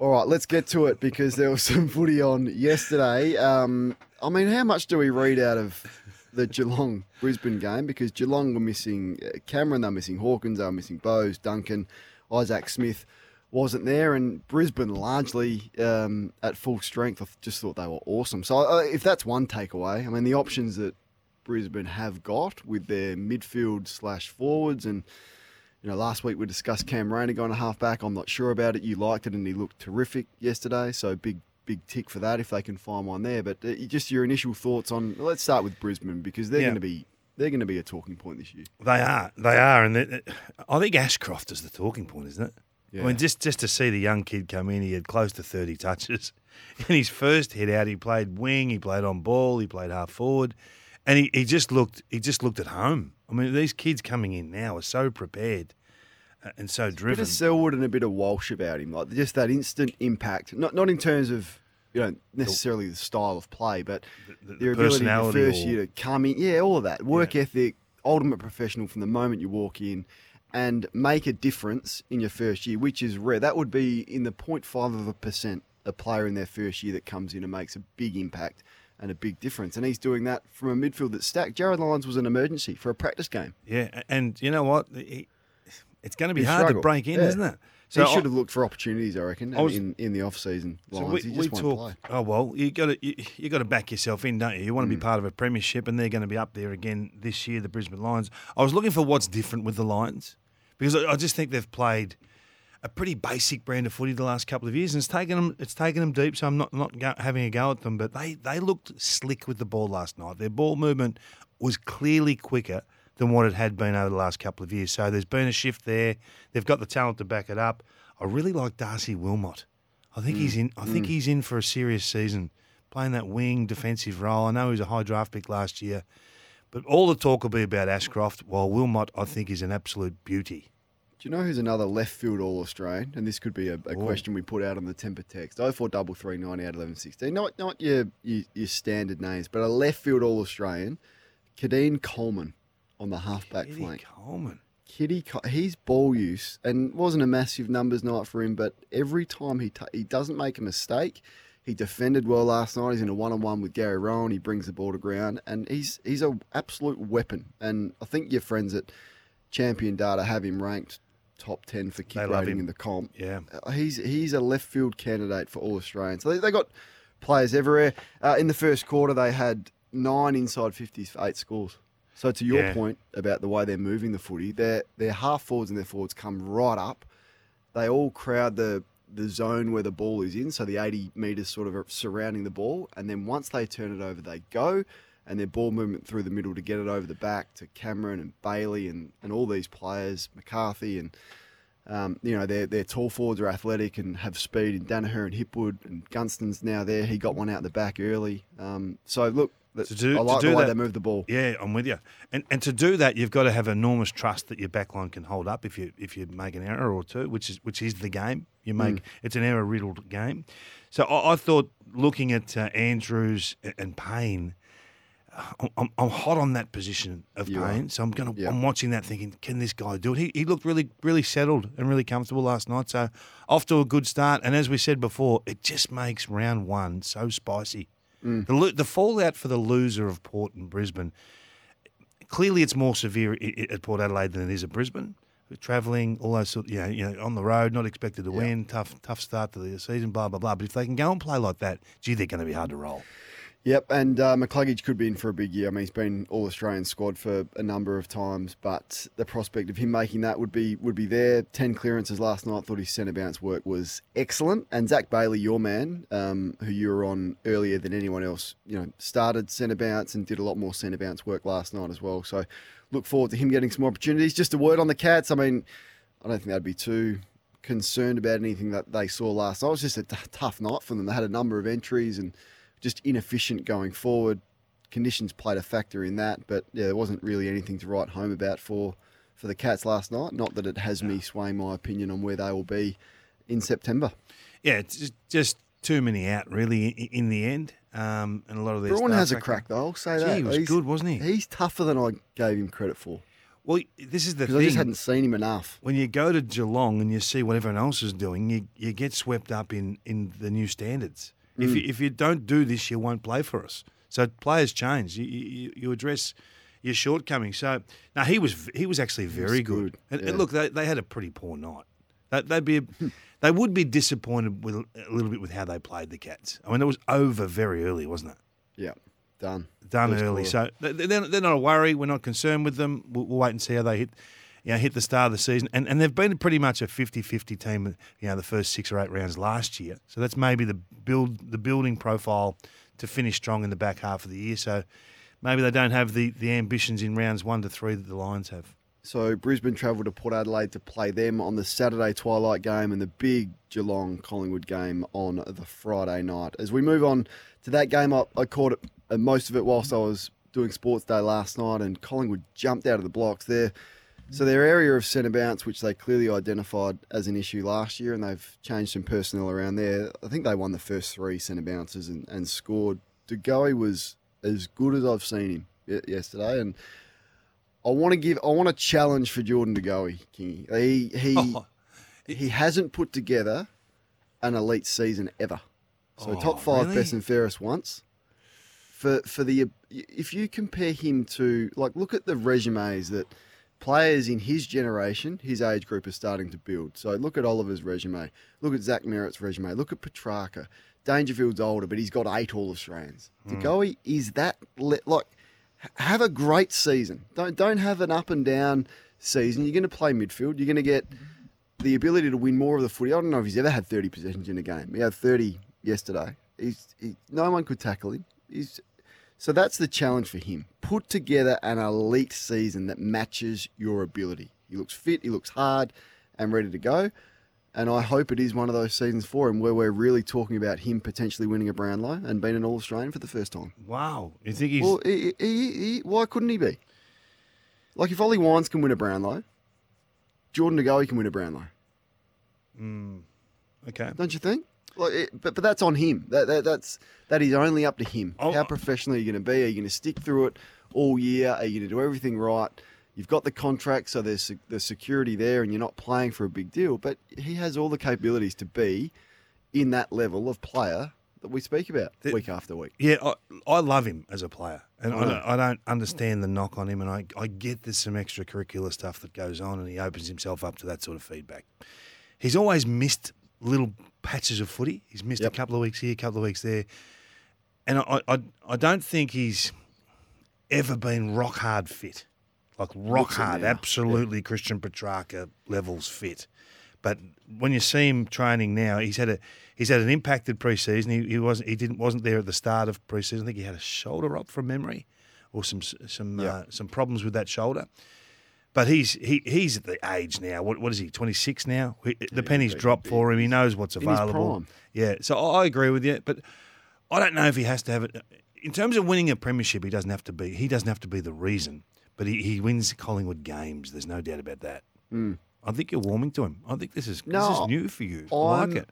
All right, let's get to it because there was some footy on yesterday. Um, I mean, how much do we read out of the Geelong Brisbane game? Because Geelong were missing uh, Cameron, they're missing Hawkins, they're missing Bowes, Duncan, Isaac Smith wasn't there, and Brisbane largely um, at full strength. I just thought they were awesome. So uh, if that's one takeaway, I mean, the options that Brisbane have got with their midfield slash forwards and you know, last week we discussed Cam Rayner going to half back. I'm not sure about it. You liked it, and he looked terrific yesterday. So big, big tick for that if they can find one there. But uh, just your initial thoughts on. Let's start with Brisbane because they're Yeah. going to be they're going to be a talking point this year. They are. They are. And they- I think Ashcroft is the talking point, isn't it? Yeah. I mean, just, just to see the young kid come in, he had close to 30 touches. In his first hit out, he played wing, he played on ball, he played half forward, and he, he just looked he just looked at home. I mean, these kids coming in now are so prepared uh, and so driven, A bit of Selwood and a bit of Walsh about him, like just that instant impact. Not not in terms of you know necessarily the style of play, but the- the their ability the personality first or- year to come in, yeah, all of that work ethic, ultimate professional from the moment you walk in, and make a difference in your first year, which is rare. That would be in the 0.5 of a percent a player in their first year that comes in and makes a big impact and a big difference, and he's doing that from a midfield that's stacked. Jarryd Lyons was an emergency for a practice game. yeah, and you know what? He, it's going to be hard struggled. to break in, Yeah. isn't it? So he should have looked for opportunities, I reckon, I was- in, in the off season. So we, he we just won't play. talk. Oh well, you got to you, you got to back yourself in, don't you? You want to be hmm. part of a premiership, and they're going to be up there again this year. The Brisbane Lions. I was looking for what's different with the Lions because I, I just think they've played a pretty basic brand of footy the last couple of years, and it's taken them it's taken them deep. So I'm not not go, having a go at them, but they they looked slick with the ball last night. Their ball movement was clearly quicker than what it had been over the last couple of years. So there's been a shift there. They've got the talent to back it up. I really like Darcy Wilmot. I think mm. he's in. I think mm. he's in for a serious season, playing that wing defensive role. I know he was a high draft pick last year, but all the talk will be about Ashcroft. While Wilmot, I think, is an absolute beauty. Do you know who's another left field All Australian? And this could be a, a oh. question we put out on the temper text. 043390 out 1116. Not not your, your your standard names, but a left field All Australian, Kadeen Coleman on the halfback Eddie flank. Kitty Coleman. Kitty, his ball use and wasn't a massive numbers night for him, but every time he ta he doesn't make a mistake. He defended well last night. He's in a one on one with Gary Rohan. He brings the ball to ground, and he's he's a absolute weapon. And I think your friends at Champion Data have him ranked top ten for kick rating in the comp. Yeah. Uh, he's he's a left field candidate for all Australians. So they, they got players everywhere. Uh, in the first quarter, they had nine inside fifties for eight scores. So to your Yeah. point about the way they're moving the footy, their their half forwards and their forwards come right up. They all crowd the the zone where the ball is in, so the 80 metres sort of surrounding the ball, and then once they turn it over, they go, and their ball movement through the middle to get it over the back to Cameron and Bailey and, and all these players, McCarthy and um, you know, their their tall forwards are athletic and have speed. And Daniher and Hipwood and Gunston's now there. He got one out the back early. Um, so look, To do- I to do the way that- they move the ball. Yeah, I'm with you. And and to do that, you've got to have enormous trust that your backline can hold up if you if you make an error or two, which is which is the game. You make Mm. it's an error riddled game. So I, I thought looking at uh, Andrews and Payne. I'm- I'm, hot on that position of You are. So I'm gonna Yeah. I'm watching that thinking, can this guy do it? He, he looked really really settled and really comfortable last night, so off to a good start. And as we said before, it just makes round one so spicy. Mm. The lo- the fallout for the loser of Port and Brisbane clearly it's more severe i- i- at Port Adelaide than it is at Brisbane. Travelling, all those sort, you know, you know, on the road, not expected to win, tough, tough start to the season, blah blah blah. But if they can go and play like that, gee, they're going to be hard to roll. Yep, and uh, McCluggage could be in for a big year. I mean, he's been All Australian squad for a number of times, but the prospect of him making that would be would be there. Ten clearances last night. Thought his centre bounce work was excellent. And Zach Bailey, your man, um, who you were on earlier than anyone else, you know, started centre bounce and did a lot more centre bounce work last night as well. So, look forward to him getting some more opportunities. Just a word on the Cats. I mean, I don't think that'd be too concerned about anything that they saw last night. It was just a t- tough night for them. They had a number of entries and just inefficient going forward. Conditions played a factor in that, but yeah, there wasn't really anything to write home about for for the Cats last night. Not that it has me swaying my opinion on where they will be in September. Yeah, it's just, too many out really in the end, um, and a lot of these. Star has a crack though. I'll say Gee, that he was He's- good, wasn't he? He's tougher than I gave him credit for Well, this is the because I just hadn't seen him enough. when you go to Geelong and you see what everyone else is doing, you, you get swept up in, in the new standards. If, Mm. you, if you don't do this, you won't play for us. So players change. You, you, you address your shortcomings. So now he was he was actually very good. good, And, and look, they, they had a pretty poor night. They, they'd be they would be disappointed with a little bit with how they played the Cats. I mean, it was over very early, wasn't it? Yeah, done. done early. quarter. So they- they're, they're not a worry. We're not concerned with them. We'll, we'll wait and see how they hit, you know, hit the start of the season. And and they've been pretty much a 50-50 team, you know, the first six or eight rounds last year. So that's maybe the build the building profile to finish strong in the back half of the year. So maybe they don't have the, the ambitions in rounds one to three that the Lions have. So Brisbane travelled to Port Adelaide to play them on the Saturday twilight game and the big Geelong Collingwood game on the Friday night. As we move on to that game, I, I caught it, uh, most of it whilst I was doing Sports Day last night, and Collingwood jumped out of the blocks there. So their area of centre bounce, which they clearly identified as an issue last year, and they've changed some personnel around there. I think they won the first three centre bounces and, and scored. DeGoey was as good as I've seen him yesterday, and I want to give, I want to challenge for Jordan DeGoey, Kingy. He he Oh. he hasn't put together an elite season ever. So Oh, top five really? best and fairest once. For for the if you compare him to like look at the resumes that players in his generation, his age group are starting to build. So look at Oliver's resume. Look at Zach Merrett's resume. Look at Petracca. Dangerfield's older, but he's got eight All Australians. Hmm. DeGoey is that le- like have a great season. Don't don't have an up and down season. You're going to play midfield. You're going to get the ability to win more of the footy. I don't know if he's ever had 30 possessions in a game. He had 30 yesterday. He's he, no one could tackle him. He's so that's the challenge for him. Put together an elite season that matches your ability. He looks fit. He looks hard and ready to go. And I hope it is one of those seasons for him where we're really talking about him potentially winning a Brownlow and being an All Australian for the first time. Wow. You think he's Well, he, he, he, why couldn't he be? Like if Ollie Wines can win a Brownlow, Jordan DeGoey can win a Brownlow. Hmm. okay? Don't you think? Like, but but that's on him. That, that that's that is only up to him. Oh, How uh, professional are you going to be? Are you going to stick through it all year? Are you going to do everything right? You've got the contract, so there's the security there, and you're not playing for a big deal. But he has all the capabilities to be in that level of player that we speak about The- week after week. Yeah, I, I love him as a player, and I, I don't, I don't understand the knock on him, and I, I get there's some extracurricular stuff that goes on, and he opens himself up to that sort of feedback. He's always missed little patches of footy. He's missed Yep. a couple of weeks here, a couple of weeks there, and I, I, I don't think he's ever been rock hard fit, like rock Looks hard, absolutely Christian Petracca levels fit. But when you see him training now, he's had a he's had an impacted preseason. He, he wasn't he didn't wasn't there at the start of preseason. I think he had a shoulder up from memory, or some some Yeah. uh, some problems with that shoulder. But he's he he's at the age now. What what is he? Twenty six now. He, the pennies big- dropped for him. He knows what's available. prime. Yeah. So I I agree with you, but I don't know if he has to have it. In terms of winning a premiership, he doesn't have to be. He doesn't have to be the reason, but he, he wins Collingwood games. There's no doubt about that. Hmm. I think you're warming to him. I think this is this is new for you. I like it.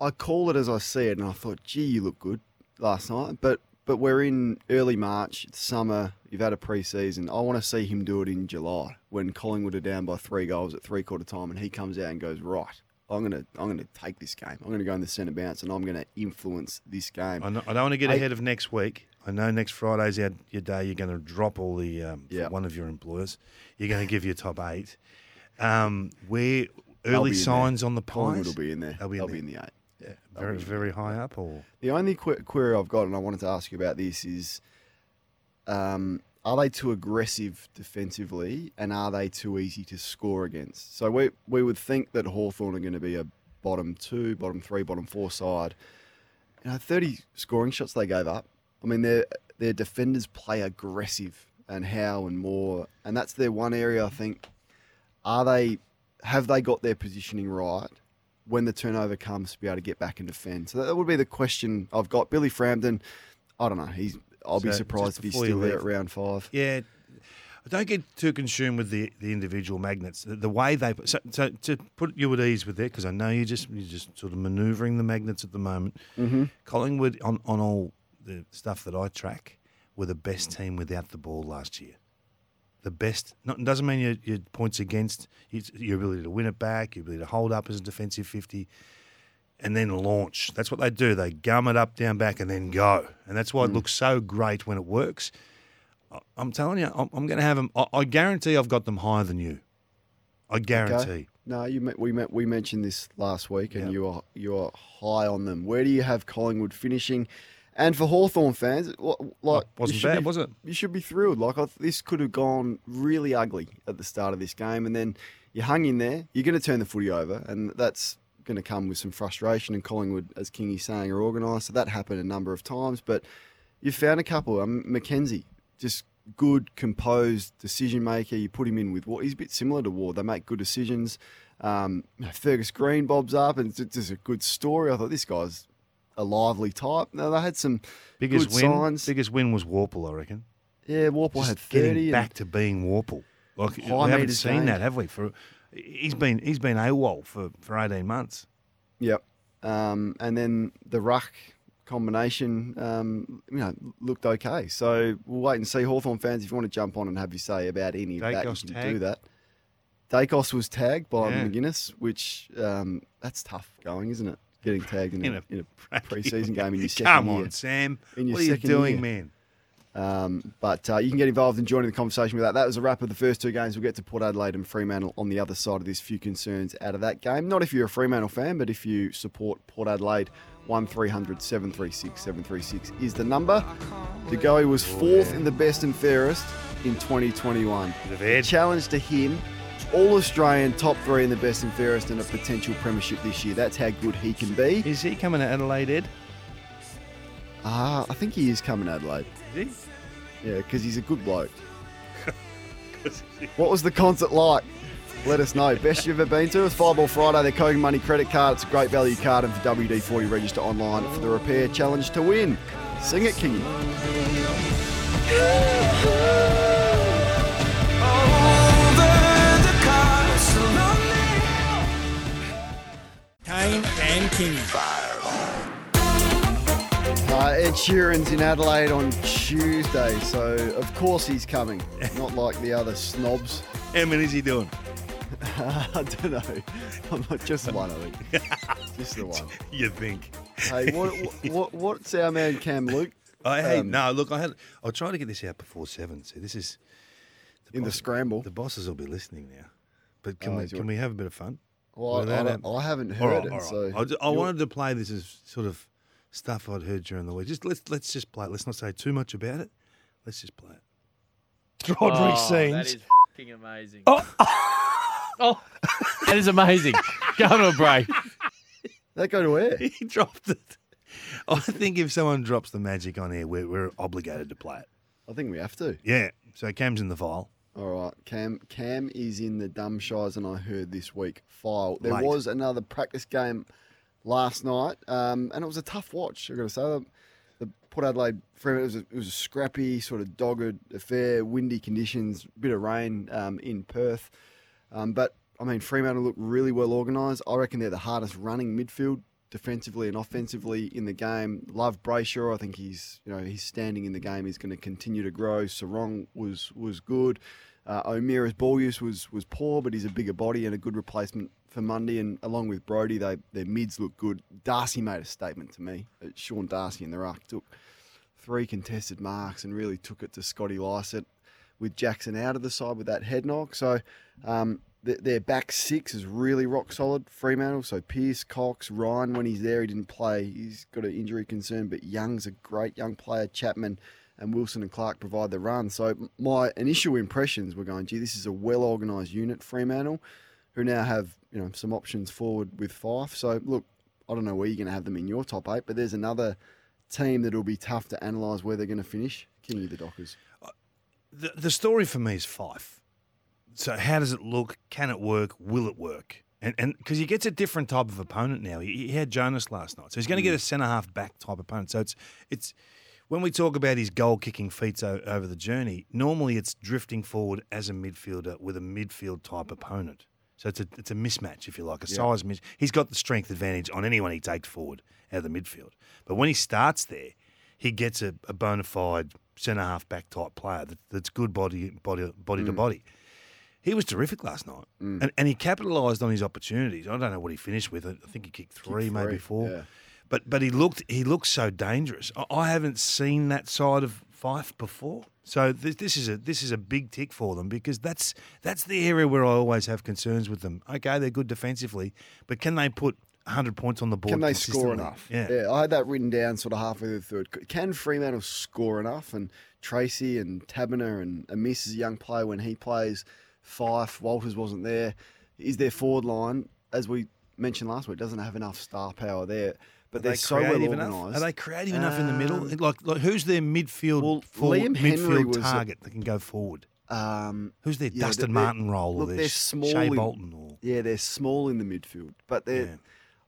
I call it as I see it, and I thought, gee, you look good last night. But but we're in early March, it's summer. You've had a pre-season. I want to see him do it in July when Collingwood are down by three goals at three quarter time, and he comes out and goes, right, I'm gonna I'm gonna take this game. I'm gonna go in the centre bounce, and I'm gonna influence this game. I, know, I don't want to get I- ahead of next week. I know next Friday's our, your day. You're going to drop all the um, Yeah. one of your employers. You're going to give your top eight. Um, where They'll early signs there. on the Collingwood will be in there. They'll be in there. in the eight. Yeah, very very high up, or The only que- query I've got, and I wanted to ask you about this, is um, are they too aggressive defensively and are they too easy to score against? So we, we would think that Hawthorn are going to be a bottom two, bottom three, bottom four side. You know, 30 scoring shots they gave up. I mean, their, their defenders play aggressive and how and more. And that's their one area, I think. Are they have they got their positioning right when the turnover comes to be able to get back and defend? So that would be the question I've got. Billy Frampton, I don't know. He's. I'll be surprised if he's still there at round five. Yeah. Don't get too consumed with the, the individual magnets. The, the way they so, so to put you at ease with it, because I know you just you're just sort of manoeuvring the magnets at the moment. Mm-hmm. Collingwood on, on all the stuff that I track were the best team without the ball last year. The best not, doesn't mean your, your points against your ability to win it back, your ability to hold up as a defensive fifty, and then launch. That's what they do. They gum it up, down, back, and then go. And that's why it hmm. looks so great when it works. I- I'm telling you, I'm, I'm going to have them. I, I guarantee I've got them higher than you. I guarantee. Okay. No, you met, we met, we mentioned this last week, and Yep. you are you are high on them. Where do you have Collingwood finishing? And for Hawthorn fans, like Wasn't you should bad, be- was it? You should be thrilled. Like I, this could have gone really ugly at the start of this game, and then you hung in there. You're going to turn the footy over, and that's going to come with some frustration. And Collingwood, as Kingy's saying, are organised, so that happened a number of times. But you found a couple. Um, Mackenzie, just good, composed decision maker. You put him in with what he's a bit similar to Ward. They make good decisions. Um, Fergus Greene bobs up, and it's just a good story. I thought this guy's a lively type. No, they had some Biggest good win. signs. Biggest win was Worpel, I reckon. yeah, Worpel Just had thirty. and- back to being Worpel. Like High we haven't seen gained. that, have we? For he's been he's been AWOL for for eighteen months. Yep. Um, and then the ruck combination, um, you know, looked okay. So we'll wait and see. Hawthorn fans, if you want to jump on and have your say about any of that, you Daicos can do that. Daicos was tagged by Yeah. Maginness, which um, that's tough going, isn't it? Getting tagged in, In a, a in a pre-season game in your second Come year. on, Sam. In your what are you doing, year. man? Um, but uh, you can get involved in joining the conversation with that. That was a wrap of the first two games. We'll get to Port Adelaide and Fremantle on the other side of this. Few concerns out of that game. Not if you're a Fremantle fan, but if you support Port Adelaide, 1300 736 736 is the number. De Goey was fourth in the best and fairest in 2021. Bit of Ed. Challenge to him, all Australian, top three in the best and fairest, and a potential premiership this year. That's how good he can be. Is he coming to Adelaide, Ed? Ah, I think he is coming Adelaide. Is he? Yeah, because he's a good bloke. What was the concert like? Let us know. Best you've ever been to? It's Fireball Friday, the Kogan Money credit card. It's a great value card, and for WD40, register online for the repair challenge to win. Sing it, Kingy. And Uh, Ed Sheeran's in Adelaide on Tuesday, so of course he's coming. Not like the other snobs. How many is he doing? I don't know. I'm not just one, I think. Just the one. You think? Hey, what, what, what's our man Cam Luke I hey, Um, no, look, I had I tried to get this out before seven. So this is in the scramble? The bosses will be listening now. But can Oh, we can we have a bit of fun? Well, I, Without I, don't- I haven't heard right, it, all right. so I, ju- I wanted to play this as sort of stuff I'd heard during the week. Just let's let's just play it. Let's not say too much about it. Let's just play it. Rodri oh, scenes. That is fucking amazing. Oh. oh, that is amazing. Go to a break. That go to air. He dropped it. I think if someone drops the magic on here, we're, we're obligated to play it. I think we have to. Yeah. So Cam's in the file. All right, Cam. Cam is in the dumb shies, and I heard this week file. There Late. was another practice game last night, um, and it was a tough watch. I've got to say, the, the Port Adelaide Fremantle it was, a, it was a scrappy, sort of dogged affair. Windy conditions, bit of rain um, in Perth, um, but I mean Fremantle looked really well organised. I reckon they're the hardest running midfield defensively and offensively in the game. Love Brayshaw. I think he's you know his standing in the game is going to continue to grow. Serong was was good. Uh, O'Meara's ball use was was poor, but he's a bigger body and a good replacement for Mundy. And along with Brodie, they their mids look good. Darcy made a statement to me. Uh, Sean Darcy in the ruck took three contested marks and really took it to Scotty Lycett with Jackson out of the side with that head knock. So um, th- their back six is really rock solid. Fremantle, so Pearce, Cox, Ryan, when he's there, he didn't play. He's got an injury concern, but Young's a great young player. Chapman and Wilson and Clark provide the run. So my initial impressions were going, gee, this is a well organised unit, Fremantle, who now have you know some options forward with Fyfe. So look, I don't know where you're going to have them in your top eight, but there's another team that will be tough to analyse where they're going to finish. King of the Dockers. Uh, the, the story for me is Fyfe. So how does it look? Can it work? Will it work? And and because he gets a different type of opponent now. He, he had Jonas last night, so he's going to get mm. a centre half back type opponent. So it's it's when we talk about his goal kicking feats o- over the journey. Normally, it's drifting forward as a midfielder with a midfield type opponent. So it's a it's a mismatch, if you like, a size mis He's got the strength advantage on anyone he takes forward out of the midfield. But when he starts there, he gets a, a bona fide centre half back type player that, that's good body body body to mm. body. He was terrific last night, mm. and, and he capitalised on his opportunities. I don't know what he finished with. I think he kicked three, maybe three, four. yeah. But but he looked he looked so dangerous. I, I haven't seen that side of Fyfe before. So this, this is a this is a big tick for them because that's that's the area where I always have concerns with them. Okay, they're good defensively, but can they put 100 points on the board? Can they score enough? Yeah. I had that written down sort of halfway through the third. Can Fremantle score enough? And Treacy and Taberner and Amiss is a young player when he plays. Fyfe, Walters wasn't there. Is their forward line, as we mentioned last week, doesn't have enough star power there. But they're they so well organised. Are they creative enough in the middle? Um, Like, like who's their midfield well, forward, Liam Henry midfield was a- target that can go forward? Um, Who's their yeah, Dustin Martin role or look, their they're small Shai in- Bolton or Yeah, they're small in the midfield, but they're. Yeah.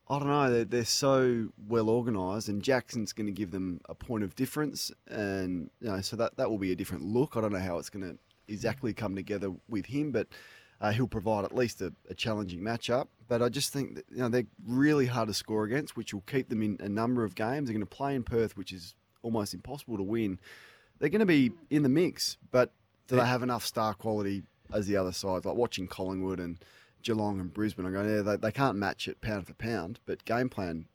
I don't know. They're, they're so well organised, and Jackson's going to give them a point of difference, and you know, so that that will be a different look. I don't know how it's going to exactly come together with him, but uh, he'll provide at least a, a challenging matchup. But I just think that you know they're really hard to score against, which will keep them in a number of games. They're going to play in Perth, which is almost impossible to win. They're going to be in the mix, but do they have enough star quality as the other sides? Like watching Collingwood and Geelong and Brisbane, I go, yeah, they, they can't match it pound for pound, but game plan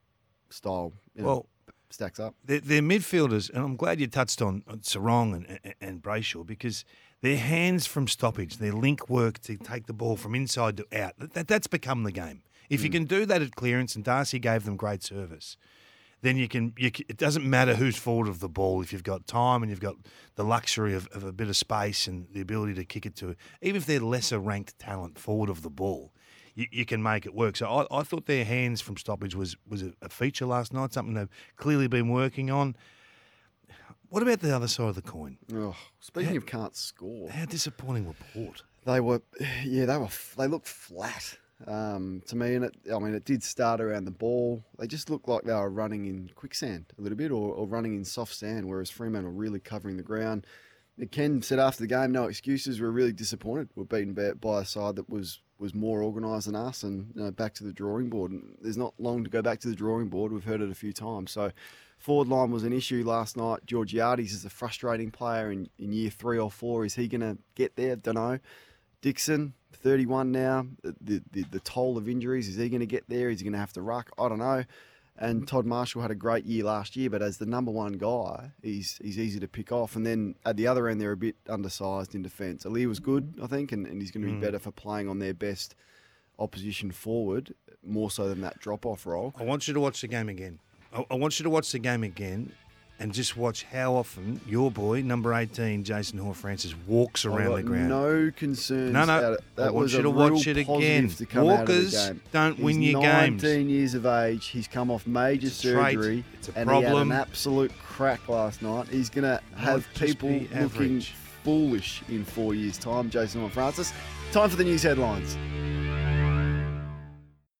style you know, well. stacks up. They're, they're midfielders, and I'm glad you touched on, on Serong and, and, and Brayshaw because their hands from stoppage, their link work to take the ball from inside to out, that, that's become the game. If you Mm. can do that at clearance, and Darcy gave them great service, then you can, you can. It doesn't matter who's forward of the ball if you've got time and you've got the luxury of, of a bit of space and the ability to kick it to, even if they're lesser ranked talent forward of the ball. You, you can make it work. So I, I thought their hands from stoppage was was a, a feature last night, something they've clearly been working on. What about the other side of the coin? Oh, speaking of can't score, How disappointing were Port? they were, yeah, they were, f- they looked flat um, to me. And it, I mean, it did start around the ball. They just looked like they were running in quicksand a little bit, or, or running in soft sand, whereas Fremantle were really covering the ground. Ken said after the game, no excuses. We're really disappointed. We're beaten by, by a side that was was more organised than us, and you know, back to the drawing board. And there's not long to go back to the drawing board. We've heard it a few times. So, forward line was an issue last night. Georgiades is a frustrating player in, in year three or four. Is he going to get there? Don't know. Dixon, 31 now. The, the the toll of injuries. Is he going to get there? Is he going to have to ruck? I don't know. And Todd Marshall had a great year last year, but as the number one guy, he's he's easy to pick off. And then at the other end, they're a bit undersized in defence. Ali was good, I think, and, and he's going to be mm. better for playing on their best opposition forward, more so than that drop off role. I want you to watch the game again. I, I want you to watch the game again, and just watch how often your boy, number 18, Jason Horne Francis, walks around the ground. No concerns. No, no. about it. That I want was you to watch it again. To come out of the Walkers don't He's win your 19 games. years of age. He's come off major It's surgery. It's a and he had an absolute crack last night. He's going to have people looking foolish in four years' time. Jason Horne Francis. Time for the news headlines.